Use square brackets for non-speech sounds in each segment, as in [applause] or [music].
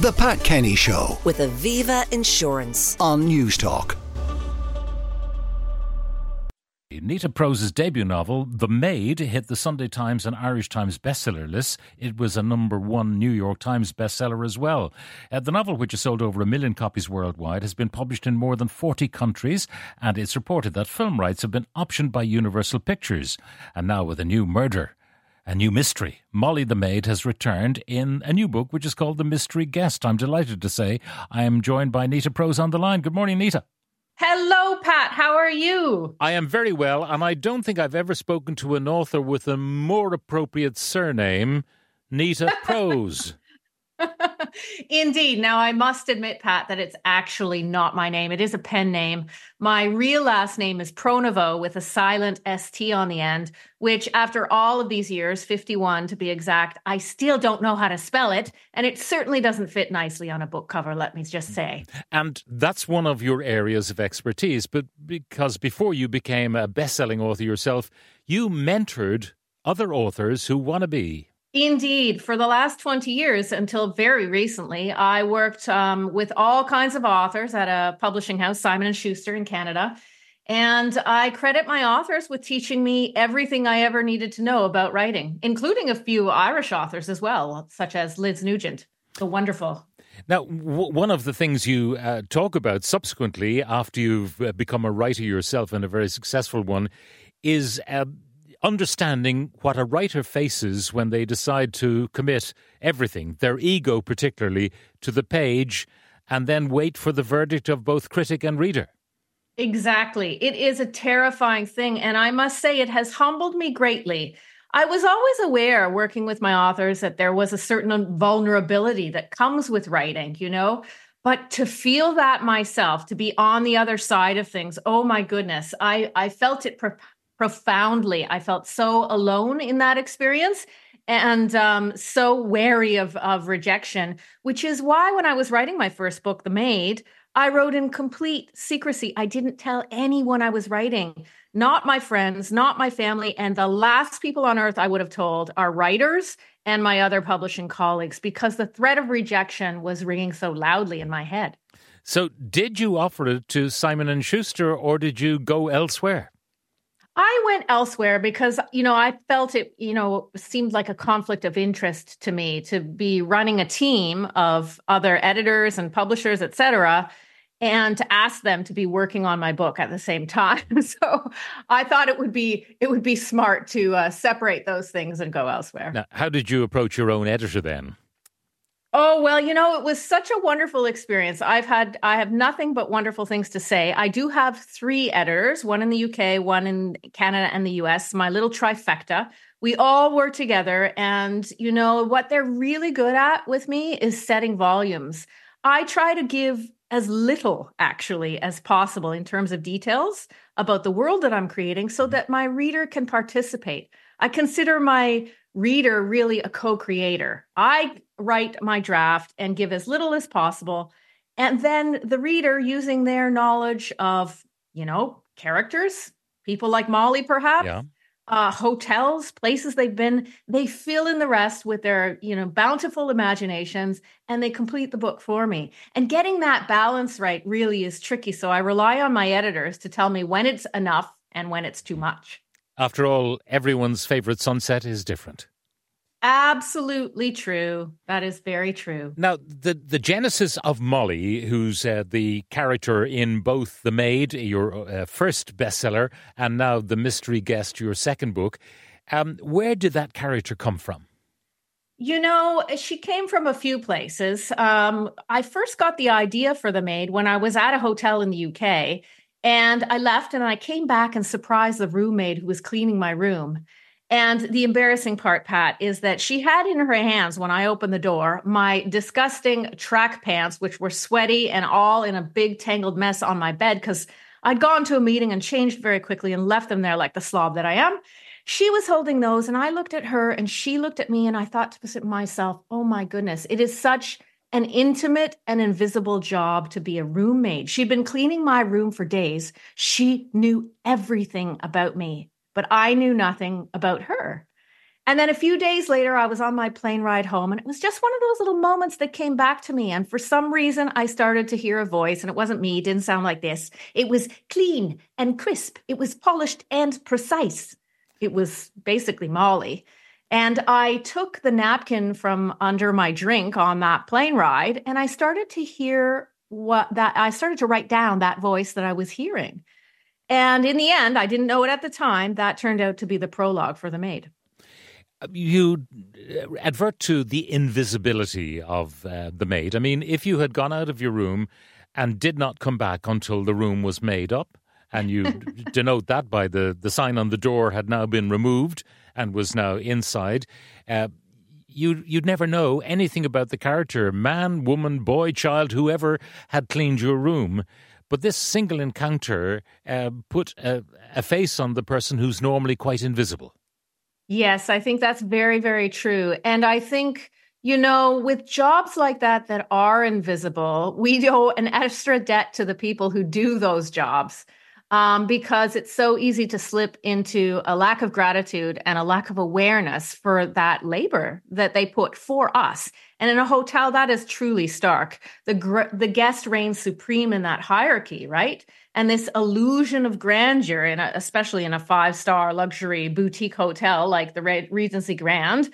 The Pat Kenny Show with Aviva Insurance. on Newstalk. Nita Prose's debut novel, The Maid, hit the Sunday Times and Irish Times bestseller lists. It was a number one New York Times bestseller as well. Uh, the novel, which has sold over a million copies worldwide, has been published in more than 40 countries, and it's reported that film rights have been optioned by Universal Pictures. And now, with a new murder, a new mystery, Molly the Maid has returned in a new book, which is called The Mystery Guest. I'm delighted to say I am joined by Nita Prose on the line. Good morning, Nita. Hello, Pat. How are you? I am very well, and I don't think I've ever spoken to an author with a more appropriate surname, Nita [laughs] Prose. Indeed. Now, I must admit, Pat, that it's actually not my name. It is a pen name. My real last name is Pronovo with a silent ST on the end, which, after all of these years, 51 to be exact, I still don't know how to spell it. And it certainly doesn't fit nicely on a book cover, let me just say. and that's one of your areas of expertise. But because before you became a best selling author yourself, you mentored other authors who want to be. Indeed. For the last 20 years, until very recently, I worked um, with all kinds of authors at a publishing house, Simon & Schuster in Canada. And I credit my authors with teaching me everything I ever needed to know about writing, including a few Irish authors as well, such as Liz Nugent, the wonderful. Now, w- one of the things you uh, talk about subsequently, after you've uh, become a writer yourself and a very successful one, is uh, understanding what a writer faces when they decide to commit everything, their ego particularly, to the page, and then wait for the verdict of both critic and reader. Exactly. It is a terrifying thing. And I must say, it has humbled me greatly. I was always aware, working with my authors, that there was a certain vulnerability that comes with writing, you know? But to feel that myself, to be on the other side of things, oh my goodness, I, I felt it profoundly. I felt so alone in that experience and um, so wary of, of rejection, which is why when I was writing my first book, The Maid, I wrote in complete secrecy. I didn't tell anyone I was writing, not my friends, not my family. And the last people on earth I would have told are writers and my other publishing colleagues because the threat of rejection was ringing so loudly in my head. So, did you offer it to Simon and Schuster, or did you go elsewhere? I went elsewhere because, you know, I felt it, you know, seemed like a conflict of interest to me to be running a team of other editors and publishers, et cetera, and to ask them to be working on my book at the same time. [laughs] so I thought it would be it would be smart to uh, separate those things and go elsewhere. Now, how did you approach your own editor then? Oh, well, you know, it was such a wonderful experience. I've had I have nothing but wonderful things to say. I do have 3 editors, one in the UK, one in Canada and the US, my little trifecta. We all work together and you know what they're really good at with me is setting volumes. I try to give as little actually as possible in terms of details about the world that I'm creating so mm-hmm. that my reader can participate. I consider my reader really a co creator. I write my draft and give as little as possible. And then the reader, using their knowledge of, you know, characters, people like Molly, perhaps, Yeah. uh, hotels, places they've been, they fill in the rest with their, you know, bountiful imaginations and they complete the book for me. And getting that balance right really is tricky. So I rely on my editors to tell me when it's enough and when it's too much. After all, everyone's favorite sunset is different. Absolutely true. That is very true. Now, the the genesis of Molly, who's uh, the character in both The Maid, your uh, first bestseller, and now The Mystery Guest, your second book, um, where did that character come from? You know, she came from a few places. Um, I first got the idea for the maid when I was at a hotel in the UK, and I left and I came back and surprised the roommate who was cleaning my room. And the embarrassing part, Pat, is that she had in her hands when I opened the door my disgusting track pants, which were sweaty and all in a big tangled mess on my bed because I'd gone to a meeting and changed very quickly and left them there like the slob that I am. She was holding those, and I looked at her and she looked at me, and I thought to myself, oh my goodness, it is such an intimate and invisible job to be a roommate. She'd been cleaning my room for days. She knew everything about me, but I knew nothing about her. And then a few days later, I was on my plane ride home, and it was just one of those little moments that came back to me. And for some reason, I started to hear a voice, and it wasn't me, it didn't sound like this. It was clean and crisp, it was polished and precise. It was basically Molly. And I took the napkin from under my drink on that plane ride, and I started to hear what that I started to write down that voice that I was hearing. And in the end, I didn't know it at the time, that turned out to be the prologue for The Maid you advert to the invisibility of uh, the maid. I mean, if you had gone out of your room and did not come back until the room was made up, and you [laughs] denote that by the, the sign on the door had now been removed and was now inside, uh, you, you'd never know anything about the character man, woman, boy, child, whoever had cleaned your room. But this single encounter uh, put a, a face on the person who's normally quite invisible. Yes, I think that's very, very true. And I think, you know, with jobs like that that are invisible, we owe an extra debt to the people who do those jobs um, because it's so easy to slip into a lack of gratitude and a lack of awareness for that labor that they put for us. And in a hotel, that is truly stark. The, gr- the guest reigns supreme in that hierarchy, right? and this illusion of grandeur in a, especially in a five star luxury boutique hotel like the regency grand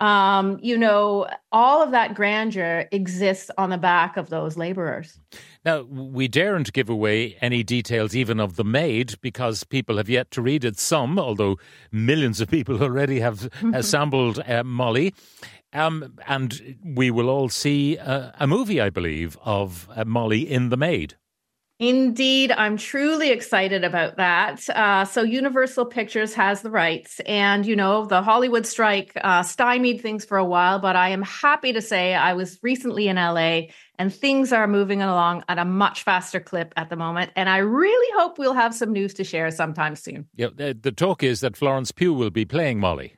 um, you know all of that grandeur exists on the back of those laborers. Now we daren't give away any details even of the maid because people have yet to read it. Some although millions of people already have [laughs] assembled uh, molly. Um, and we will all see a, a movie, I believe, of uh, Molly in The Maid. Indeed, I'm truly excited about that. Uh, so, Universal Pictures has the rights, and you know, the Hollywood strike uh, stymied things for a while, but I am happy to say I was recently in LA and things are moving along at a much faster clip at the moment. And I really hope we'll have some news to share sometime soon. Yeah, the, the talk is that Florence Pugh will be playing Molly.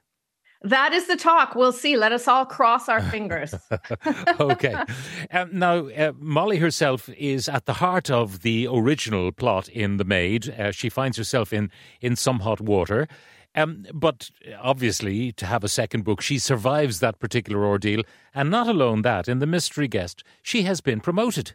That is the talk. We'll see. Let us all cross our [laughs] fingers. [laughs] okay. Um, now, uh, Molly herself is at the heart of the original plot in The Maid. Uh, she finds herself in, in some hot water. Um, but obviously, to have a second book, she survives that particular ordeal. And not alone that, in The Mystery Guest, she has been promoted.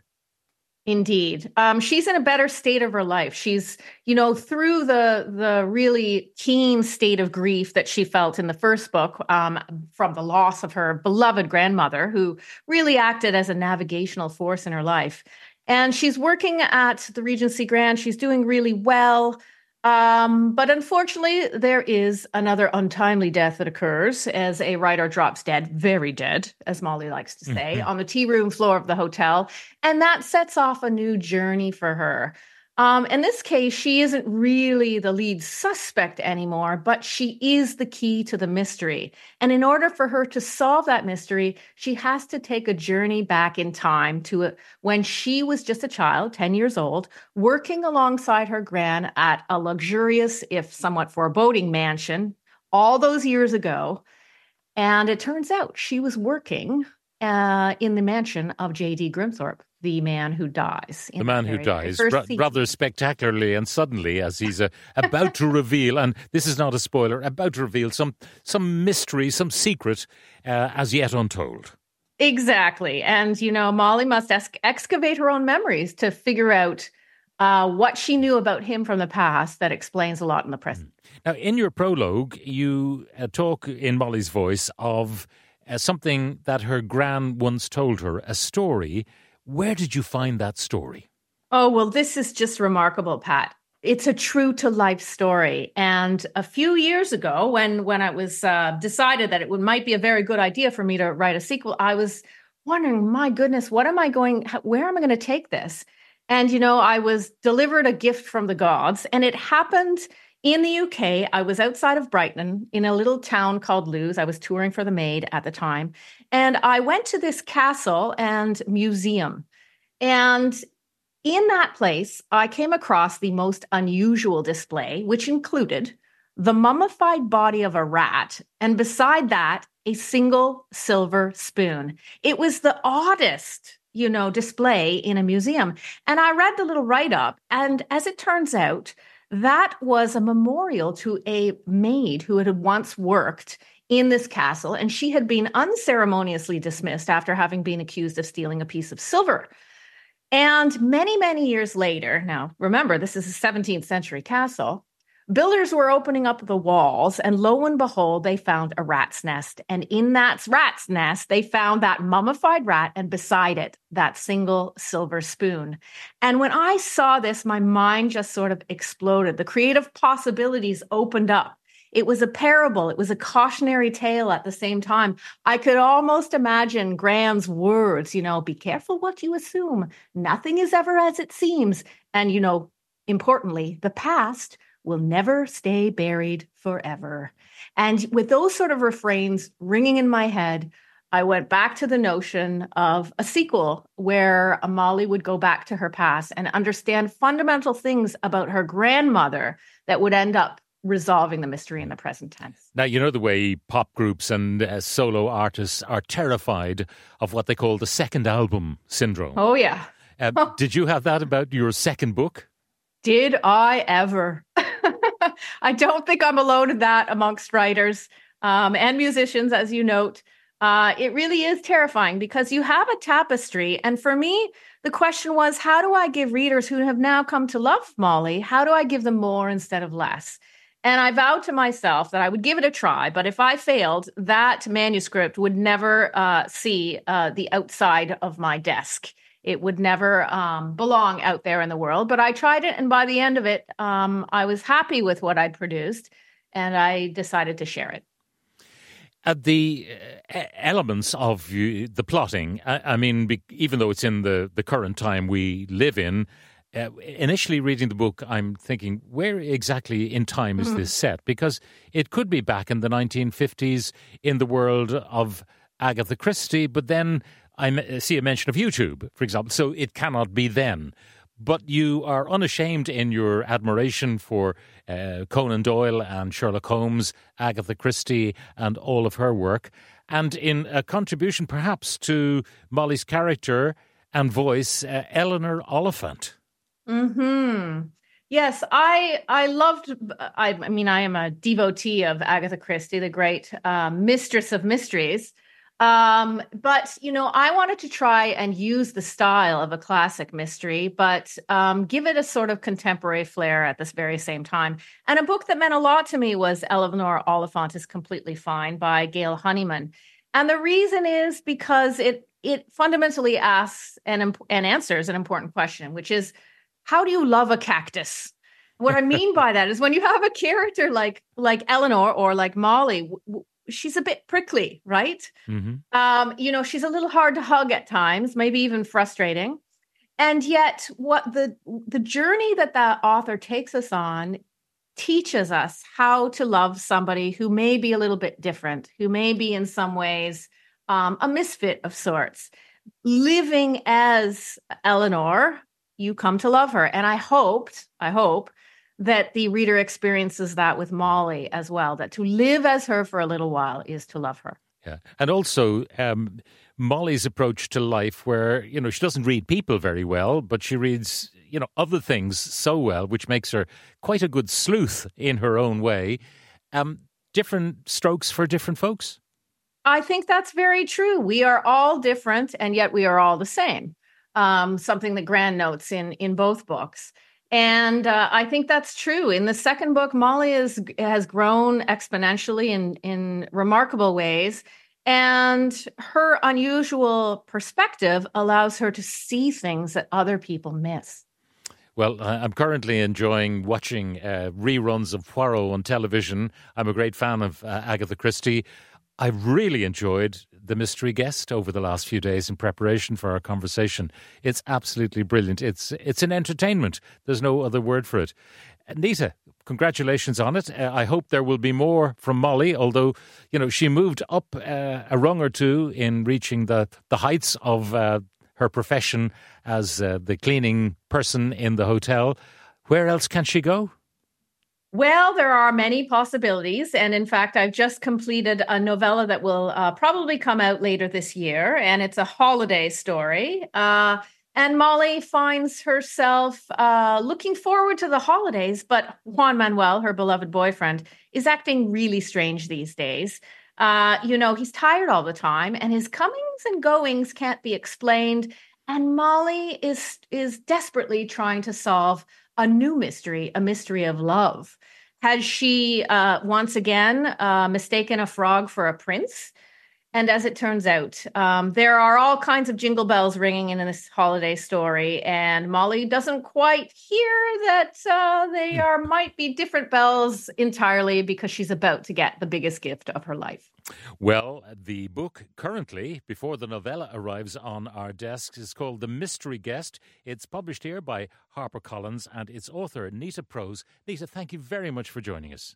Indeed. Um, she's in a better state of her life. She's, you know, through the the really keen state of grief that she felt in the first book um, from the loss of her beloved grandmother, who really acted as a navigational force in her life. And she's working at the Regency Grand. She's doing really well. Um, but unfortunately, there is another untimely death that occurs as a writer drops dead, very dead, as Molly likes to say, mm-hmm. on the tea room floor of the hotel. And that sets off a new journey for her. Um, in this case, she isn't really the lead suspect anymore, but she is the key to the mystery. And in order for her to solve that mystery, she has to take a journey back in time to a, when she was just a child, 10 years old, working alongside her gran at a luxurious, if somewhat foreboding mansion all those years ago. And it turns out she was working uh, in the mansion of J.D. Grimthorpe the man who dies. The man who dies, ra- rather spectacularly and suddenly, as he's uh, about to reveal, and this is not a spoiler, about to reveal some some mystery, some secret, uh, as yet untold. Exactly, and you know, Molly must ex- excavate her own memories to figure out uh, what she knew about him from the past that explains a lot in the present. Now, in your prologue, you uh, talk in Molly's voice of. Uh, something that her gran once told her, a story where did you find that story? Oh, well, this is just remarkable, Pat. It's a true to life story. And a few years ago, when when I was uh, decided that it would might be a very good idea for me to write a sequel, I was wondering, my goodness, what am I going? Where am I going to take this? And you know, I was delivered a gift from the gods, and it happened in the UK. I was outside of Brighton in a little town called Lewes. I was touring for the Maid at the time, and I went to this castle and museum. And in that place, I came across the most unusual display, which included the mummified body of a rat, and beside that, a single silver spoon. It was the oddest, you know, display in a museum. And I read the little write up, and as it turns out, that was a memorial to a maid who had once worked in this castle, and she had been unceremoniously dismissed after having been accused of stealing a piece of silver. And many, many years later, now remember, this is a 17th century castle, builders were opening up the walls, and lo and behold, they found a rat's nest. And in that rat's nest, they found that mummified rat, and beside it, that single silver spoon. And when I saw this, my mind just sort of exploded. The creative possibilities opened up. It was a parable. It was a cautionary tale at the same time. I could almost imagine Gran's words, you know, be careful what you assume. Nothing is ever as it seems. And, you know, importantly, the past will never stay buried forever. And with those sort of refrains ringing in my head, I went back to the notion of a sequel where Molly would go back to her past and understand fundamental things about her grandmother that would end up resolving the mystery in the present tense. Now, you know the way pop groups and uh, solo artists are terrified of what they call the second album syndrome. Oh, yeah. Uh, [laughs] did you have that about your second book? Did I ever? I don't think I'm alone in that amongst writers um, and musicians, as you note. Uh, it really is terrifying because you have a tapestry. And for me, the question was how do I give readers who have now come to love Molly, how do I give them more instead of less? And I vowed to myself that I would give it a try. But if I failed, that manuscript would never uh, see uh, the outside of my desk. It would never um, belong out there in the world. But I tried it. And by the end of it, um, I was happy with what I'd produced. And I decided to share it. Uh, the uh, elements of the plotting, I, I mean, be, even though it's in the, the current time we live in, uh, initially reading the book, I'm thinking, where exactly in time is mm. this set? Because it could be back in the 1950s in the world of Agatha Christie, but then I see a mention of YouTube, for example, so it cannot be then. But you are unashamed in your admiration for uh, Conan Doyle and Sherlock Holmes, Agatha Christie, and all of her work, and in a contribution perhaps to Molly's character and voice, uh, Eleanor Oliphant. Hmm. Yes, I I loved. I, I, mean, I am a devotee of Agatha Christie, the great uh, mistress of mysteries. Um, but you know, I wanted to try and use the style of a classic mystery, but um, give it a sort of contemporary flair at this very same time. And a book that meant a lot to me was Eleanor Oliphant is Completely Fine by Gail Honeyman. And the reason is because it it fundamentally asks and and answers an important question, which is how do you love a cactus? What I mean by [laughs] that is when you have a character like like Eleanor or like Molly, w- she's a bit prickly, right? Mm-hmm. Um, you know, she's a little hard to hug at times, maybe even frustrating. And yet, what the the journey that that author takes us on teaches us how to love somebody who may be a little bit different, who may be in some ways um, a misfit of sorts. Living as Eleanor, you come to love her. And I hoped, I hope that the reader experiences that with Molly as well, that to live as her for a little while is to love her. Yeah. And also, um, Molly's approach to life, where, you know, she doesn't read people very well, but she reads, you know, other things so well, which makes her quite a good sleuth in her own way. Um, different strokes for different folks. I think that's very true. We are all different, and yet we are all the same um, something that Gran notes in in both books. And uh, I think that's true. In the second book, Molly is, has grown exponentially in, in remarkable ways. And her unusual perspective allows her to see things that other people miss. Well, I'm currently enjoying watching uh, reruns of Poirot on television. I'm a great fan of uh, Agatha Christie. I really enjoyed the mystery guest over the last few days in preparation for our conversation. It's absolutely brilliant. It's it's an entertainment. There's no other word for it. Nita, congratulations on it. Uh, I hope there will be more from Molly, although, you know, she moved up uh, a rung or two in reaching the, the heights of uh, her profession as uh, the cleaning person in the hotel. Where else can she go? Well, there are many possibilities. And in fact, I've just completed a novella that will uh, probably come out later this year. And it's a holiday story. Uh, and Molly finds herself uh, looking forward to the holidays, but Juan Manuel, her beloved boyfriend, is acting really strange these days. Uh, you know, he's tired all the time and his comings and goings can't be explained. And Molly is is desperately trying to solve a new mystery, a mystery of love. Has she uh, once again uh, mistaken a frog for a prince? And as it turns out, um, there are all kinds of jingle bells ringing in this holiday story, and Molly doesn't quite hear that uh, they hmm. are might be different bells entirely because she's about to get the biggest gift of her life. Well, the book currently, before the novella arrives on our desks, is called The Mystery Guest. It's published here by HarperCollins, and its author Nita Prose. Nita, thank you very much for joining us.